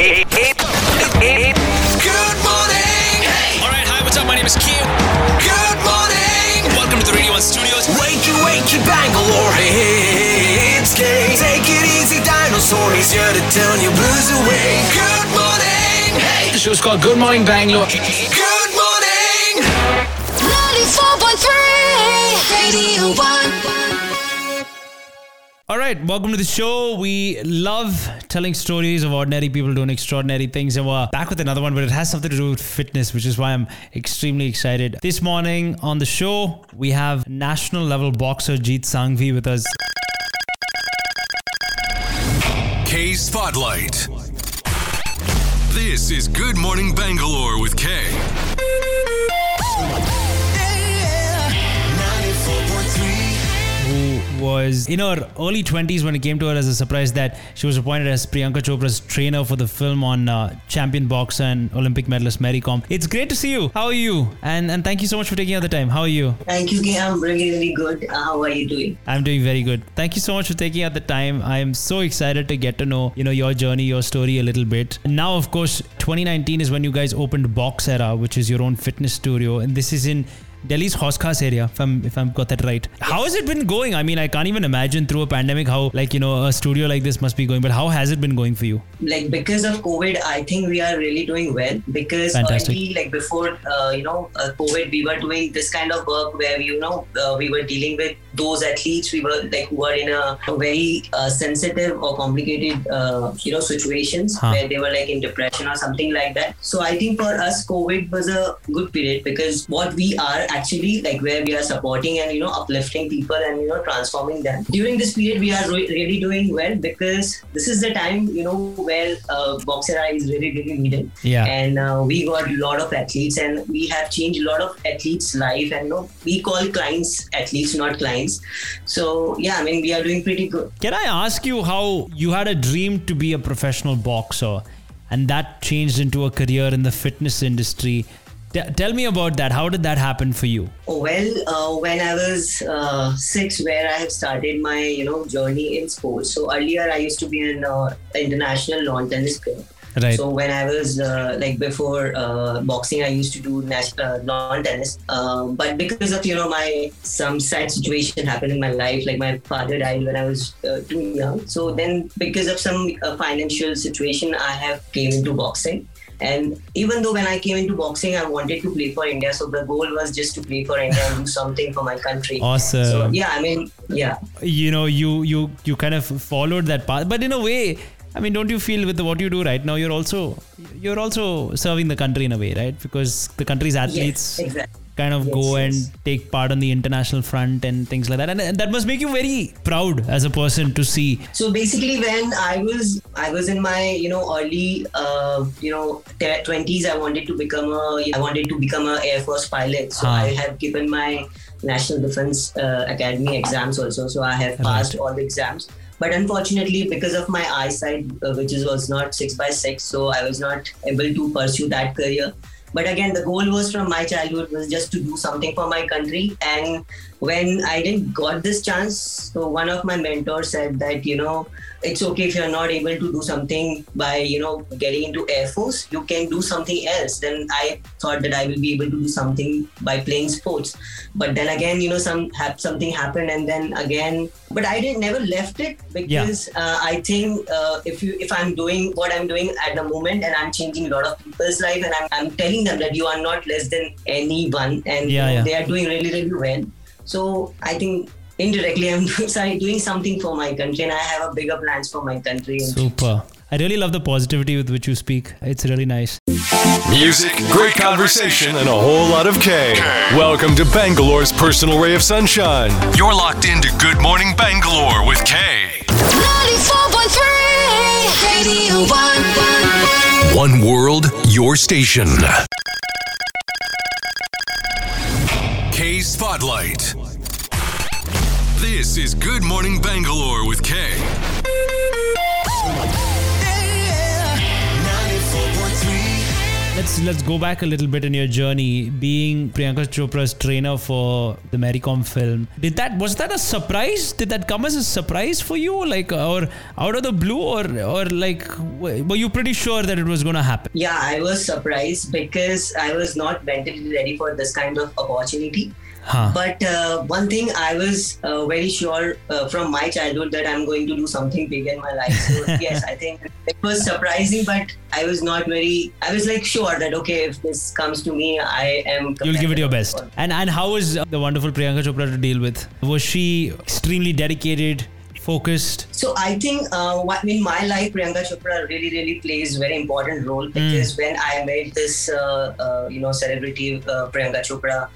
Hey, hey, hey, Good morning. All right, hi, what's up? My name is Q. Good morning. Welcome to the Radio 1 Studios. Wakey, wakey, Bangalore. Hey, it's Kay. Take it easy, dinosaur. He's here to turn your blues away. Good morning. Hey, The show's called Good Morning Bangalore. Right, welcome to the show. We love telling stories of ordinary people doing extraordinary things, and we're back with another one, but it has something to do with fitness, which is why I'm extremely excited. This morning on the show, we have national level boxer Jeet Sangvi with us. K Spotlight. This is Good Morning Bangalore with K. was in her early 20s when it came to her as a surprise that she was appointed as Priyanka Chopra's trainer for the film on uh, champion boxer and Olympic medalist Mary Kom. It's great to see you. How are you? And and thank you so much for taking out the time. How are you? Thank you. I'm really, really good. Uh, how are you doing? I'm doing very good. Thank you so much for taking out the time. I am so excited to get to know, you know, your journey, your story a little bit. Now, of course, 2019 is when you guys opened Boxera, which is your own fitness studio, and this is in Delhi's Hauz Khas area, if I'm if I'm got that right. How has it been going? I mean, I can't even imagine through a pandemic how like you know a studio like this must be going. But how has it been going for you? Like because of COVID, I think we are really doing well. Because Fantastic. like before, uh, you know, uh, COVID, we were doing this kind of work where you know uh, we were dealing with those athletes we were like who were in a, a very uh, sensitive or complicated uh, you know situations Huh. where they were like in depression or something like that. So I think for us, COVID was a good period because what we are actually like where we are supporting and you know uplifting people and you know transforming them. During this period, we are re- really doing well because this is the time you know where uh, Boxera is really really needed Yeah. and uh, we got a lot of athletes and we have changed a lot of athletes life and you know we call clients athletes not clients so yeah i mean we are doing pretty good Can I ask you how you had a dream to be a professional boxer, and that changed into a career in the fitness industry? T- tell me about that. How did that happen for you? Oh, well uh, when i was uh, six where i have started my you know journey in sports so earlier i used to be an uh, international lawn tennis player Right. So when I was uh, like before uh, boxing, I used to do national uh, lawn tennis. Um, but because of you know my some sad situation happened in my life, like my father died when I was uh, too young. So then because of some uh, financial situation, I have came into boxing. And even though when I came into boxing, I wanted to play for India. So the goal was just to play for India and do something for my country. Awesome. So yeah, I mean, yeah. you know you you you kind of followed that path but in a way i mean don't you feel with what you do right now you're also you're also serving the country in a way right because the country's athletes Yes, exactly. Kind of Yes, go yes. and take part on the international front and things like that and, and that must make you very proud as a person to see So basically, when I was I was in my you know early uh, you know twenties, I wanted to become a I wanted to become a Air Force pilot. So Ah. I have given my National Defense uh, Academy exams also. So I have passed all the exams. But unfortunately, because of my eyesight, uh, which is, was not six by six, so I was not able to pursue that career. But again, the goal was from my childhood was just to do something for my country. And when I didn't got this chance, so one of my mentors said that you know it's okay if you're not able to do something by you know getting into Air Force, you can do something else. Then I thought that I will be able to do something by playing sports. But then again, you know, some hap- something happened, and then again, but I didn't never left it because uh, I think uh, if you if I'm doing what I'm doing at the moment and I'm changing a lot of people's life and I'm, I'm telling them that you are not less than anyone and Yeah, yeah. they are doing really really well. So I think indirectly I'm sorry, doing something for my country and I have a bigger plans for my country. Super i really love the positivity with which you speak it's really nice Music, great conversation, and a whole lot of K. Welcome to Bangalore's personal ray of sunshine. You're locked into Good Morning Bangalore with K. 94.3 Radio 1. One world, your station. K Spotlight. This is Good Morning Bangalore with K. let's let's let's go back a little bit in your journey. Being Priyanka Chopra's trainer for the Mary Kom film, did that was that a surprise? Did that come as a surprise for you, like uh, or out of the blue, or or like were you pretty sure that it was going to happen? Yeah, I was surprised because I was not mentally ready for this kind of opportunity. Huh. But uh, one thing I was uh, very sure uh, from my childhood that I'm going to do something big in my life. So yes, I think it was surprising, but I was not very. I was like sure that okay, if this comes to me, I am. You'll give it your best. And and how was the wonderful Priyanka Chopra to deal with? Was she extremely dedicated, focused? So I think uh, in my life, Priyanka Chopra really, really plays very important role because when I met this, uh, uh, you know, celebrity uh, Priyanka Chopra,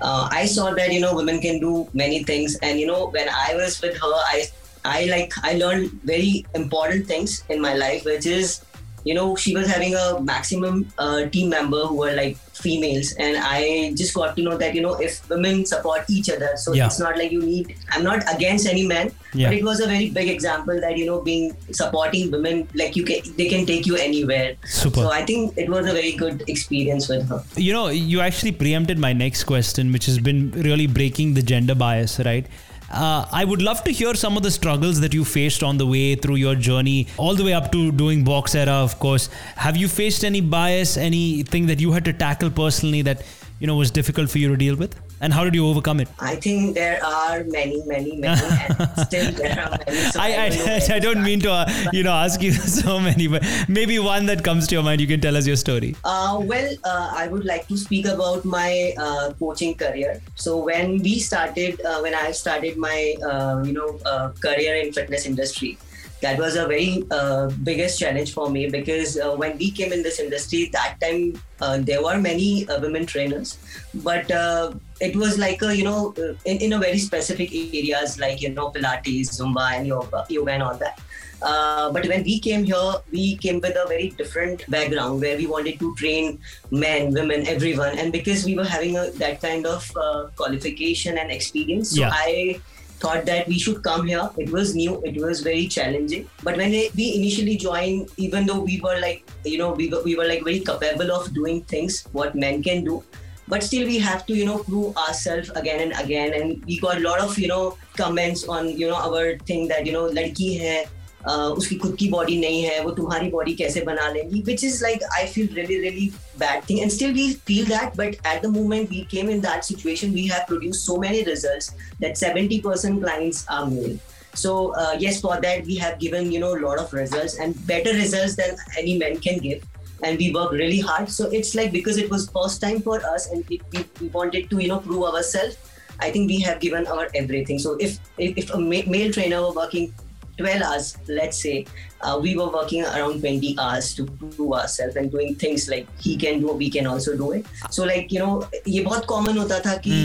uh, I saw that you know women can do many things, and you know when I was with her, I, I like I learned very important things in my life, which is, you know, she was having a maximum uh, team member who were like females, and I just got to know that you know if women support each other, so Yeah. it's not like you need. I'm not against any man, Yeah. but it was a very big example that you know being supporting women like you can they can take you anywhere Super. so i think it was a very good experience with her You know, you actually preempted my next question, which has been really breaking the gender bias, right? Uh, I would love to hear some of the struggles that you faced on the way through your journey, all the way up to doing box era, of course. Have you faced any bias, anything that you had to tackle personally that you know was difficult for you to deal with, and how did you overcome it? i think there are many many many and still there are many so I, don't I, I don't mean to uh, you know ask you so many, but maybe one that comes to your mind. You can tell us your story. Uh, well, uh, I would like to speak about my uh, coaching career. So when we started, uh, when I started my uh, you know uh, career in fitness industry, that was a very uh, biggest challenge for me because uh, when we came in this industry, that time uh, there were many uh, women trainers, but uh, it was like a, you know in, in a very specific areas like you know Pilates, Zumba, and yoga, yoga and all that. Uh, but when we came here, we came with a very different background where we wanted to train men, women, everyone. And because we were having a, that kind of uh, qualification and experience, so Yeah. I thought that we should come here. It was new, it was very challenging. But when we initially joined, even though we were like, you know, we, we were like very capable of doing things what men can do, but still we have to you know prove ourselves again and again and we got a lot of you know comments on you know our thing that you know ladki hai uh, उसकी खुद की body नहीं है वो तुम्हारी body कैसे बना लेंगी which is like I feel really really bad thing and still we feel that but at the moment we came in that situation we have produced so many results that 70% clients are male so uh, yes for that we have given you know a lot of results and better results than any man can give and we work really hard. So it's like because it was first time for us and it, we, we wanted to you know prove ourselves. I think we have given our everything. So if if, if a ma- male trainer were working 12 hours, let's say, uh, we were working around 20 hours to prove ourselves and doing things like he can do, we can also do it. So like you know ये बहुत common होता था कि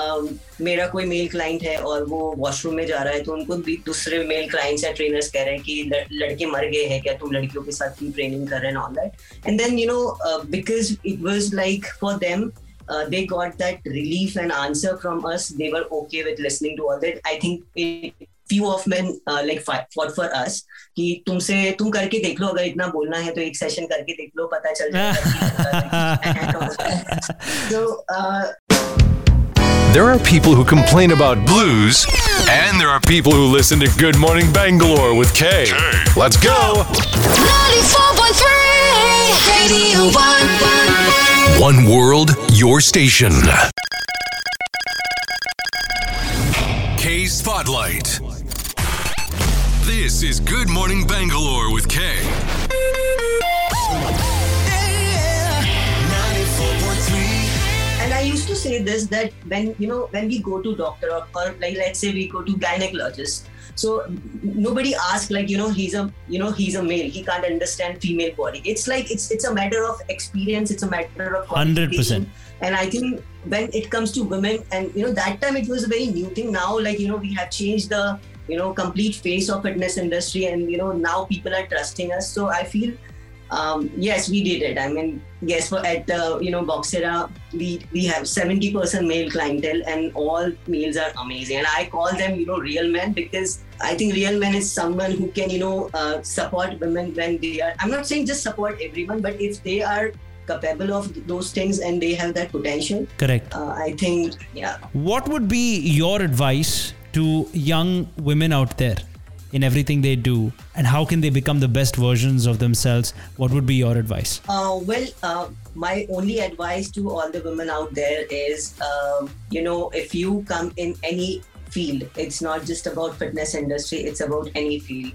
um, मेरा कोई mail client है और वो वॉशरूम में जा रहा है तो उनको भी दूसरे मेल क्लाइंट्स या ट्रेनर्स कह रहे हैं कि लड़- लड़के मर गए हैं क्या तुम लड़कियों के साथ क्यों ट्रेनिंग कर रहे हैं all that and then you know because it was like for them uh, they got that relief and answer from us. They were okay with listening to all that. I think it, few of men uh, like fight, fought for us कि तुमसे तुम करके देख लो अगर इतना बोलना है तो एक सेशन करके देख लो पता चल जाएगा so uh, There are people who complain about blues, and there are people who listen to Good Morning Bangalore with Kay. Let's go! 94.3 Radio 1. One world, your station. K Spotlight. This is Good Morning Bangalore with Kay. and I used to say this that when you know when we go to doctor or, or like let's say we go to gynecologist so nobody asks like you know he's a you know he's a male. He can't understand female body. It's like it's it's a matter of experience. It's a matter of 100%. and i think when it comes to women and you know that time it was a very new thing. Now like you know we have changed the you know complete face of fitness industry and you know now people are trusting us so i feel um, yes, we did it. I mean, yes, for at uh, you know Boxera, we we have seventy percent male clientele, and all males are amazing. And I call them you know real men because I think real men is someone who can you know uh, support women when they are. I'm not saying just support everyone, but if they are capable of those things and they have that potential, Correct. uh, I think, yeah. What would be your advice to young women out there in everything they do, and how can they become the best versions of themselves? What would be your advice? Uh, well, uh, my only advice to all the women out there is, um, you know, if you come in any field, it's not just about fitness industry; it's about any field.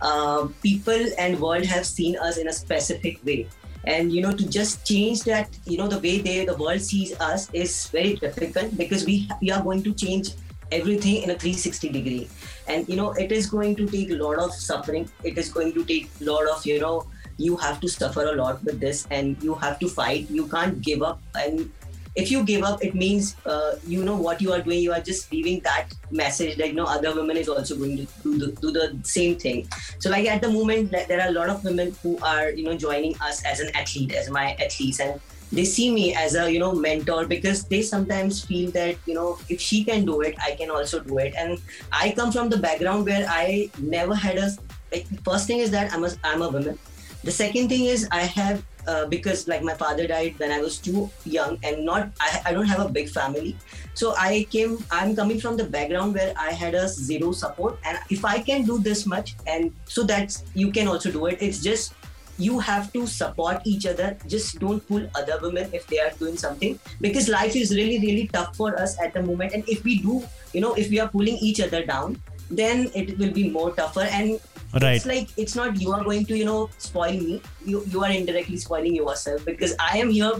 Uh, people and world have seen us in a specific way, and you know, to just change that, you know, the way they the world sees us is very difficult because we we are going to change everything in a 360 degree. And you know it is going to take a lot of suffering. It is going to take a lot of you know you have to suffer a lot with this and you have to fight. You can't give up. And if you give up it means uh, you know what you are doing. You are just leaving that message that you know other women is also going to do the, do the same thing. So like at the moment there are a lot of women who are you know joining us as an athlete as my athletes. And they see me as a you know mentor because they sometimes feel that you know if she can do it i can also do it. And i come from the background where i never had a like first thing is that i'm a i'm a woman. The second thing is i have uh, because like my father died when i was too young and not I, I don't have a big family. So i came i'm coming from the background where i had a zero support and if i can do this much and so that's you can also do it it's just you have to support each other. Just don't pull other women if they are doing something. Because life is really really tough for us at the moment. And if we do you know if we are pulling each other down then it will be more tougher. And Right. it's like it's not you are going to you know spoil me. You you are indirectly spoiling yourself. Because i am here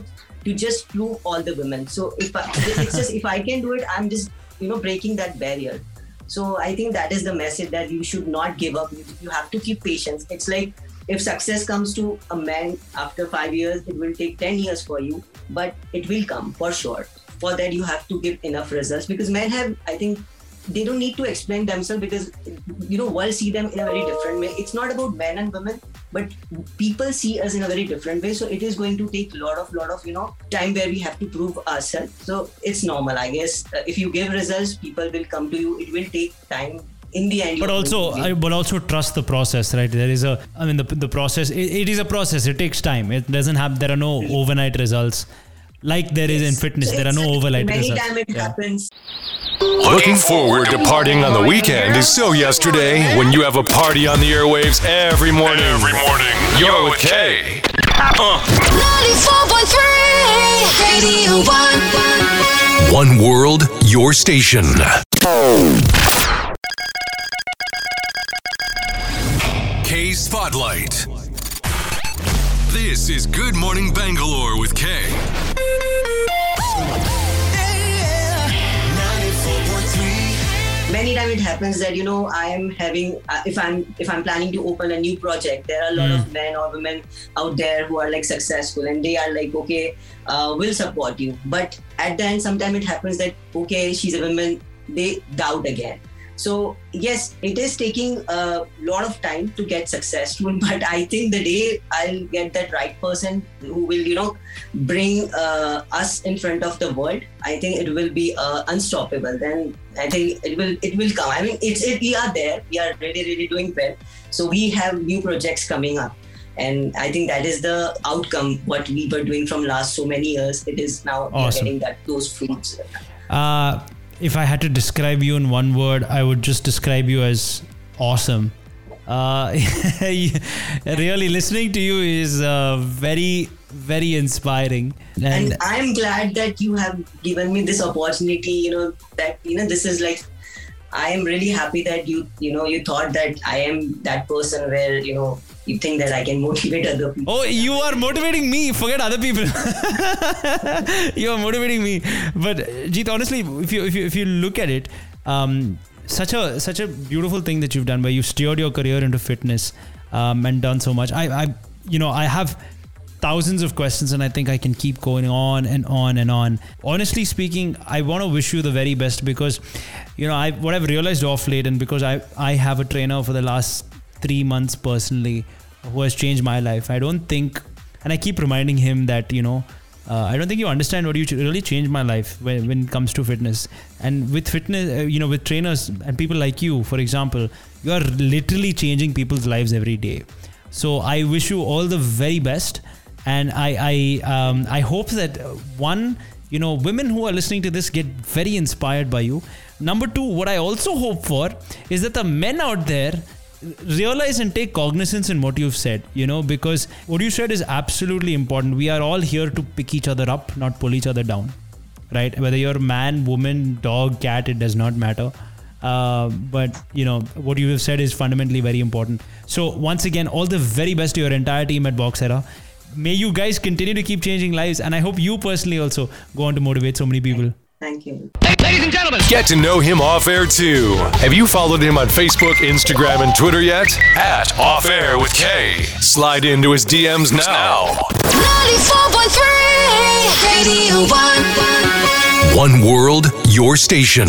to just prove all the women. So if I, it's just if i can do it i'm just you know breaking that barrier so i think that is the message that you should not give up. You, have to keep patience. It's like if success comes to a man after five years it will take 10 years for you but it will come for sure. For that you have to give enough results because men have i think they don't need to explain themselves because you know world see them in a very different way. It's not about men and women but people see us in a very different way. So it is going to take a lot of lot of you know time where we have to prove ourselves. So it's normal i guess. Uh, if you give results people will come to you. It will take time. In the end but also I, but also trust the process right? There is a i mean the, the process it, it is a process. It takes time. It doesn't have there are no overnight results like there is in fitness So there are no like many results time it Yeah. happens Looking forward to partying on the weekend is so yesterday when you have a party on the airwaves every morning. Every morning. You're with Kay. 94.3 Radio 1. One world, your station. K Spotlight. This is Good Morning Bangalore with Kay. Many times it happens that you know i am having uh, if i'm if i'm planning to open a new project there are a lot of men or women out there who are like successful and they are like okay uh, we'll support you. But at the end sometimes it happens that okay she's a woman they doubt again so yes it is taking a lot of time to get successful but i think the day i'll get that right person who will you know bring uh, us in front of the world i think it will be uh, unstoppable. Then i think it will it will come. I mean it's it, we are there. We are really really doing well. So we have new projects coming up. And i think that is the outcome what we were doing from last so many years. It is now Awesome. getting that those fruits. Uh, if I had to describe you in one word, I would just describe you as awesome. Uh, really, listening to you is uh, very, very inspiring. And, and i'm glad that you have given me this opportunity you know that you know this is like i am really happy that you you know you thought that i am that person where you know you think that i can motivate other people oh, you are motivating me. Forget other people. you are motivating me. But Jeet, honestly, if you if you if you look at it, um, such a such a beautiful thing that you've done, where you steered your career into fitness um, and done so much. I, I, you know, I have thousands of questions and I think I can keep going on and on and on. Honestly speaking, I want to wish you the very best because you know, I what I've realized off late and because I I have a trainer for the last 3 months personally who has changed my life. I don't think and I keep reminding him that, you know, uh, I don't think you understand what you ch- really changed my life when, when it comes to fitness. And with fitness, uh, you know, with trainers and people like you, for example, you are literally changing people's lives every day. So I wish you all the very best. And I I um, I hope that uh, one you know women who are listening to this get very inspired by you. Number two, what I also hope for is that the men out there realize and take cognizance in what you've said you know because what you said is absolutely important. We are all here to pick each other up not pull each other down right? Whether you're man woman dog cat it does not matter. Uh, but you know what you have said is fundamentally very important. So once again all the very best to your entire team at boxera may you guys continue to keep changing lives and i hope you personally also go on to motivate so many people Thank you. Ladies and gentlemen, Get to know him off air too. Have you followed him on Facebook, Instagram, and Twitter yet? At Off Air with K. Slide into his DMs now. 94.3 Radio 1. One world, your station.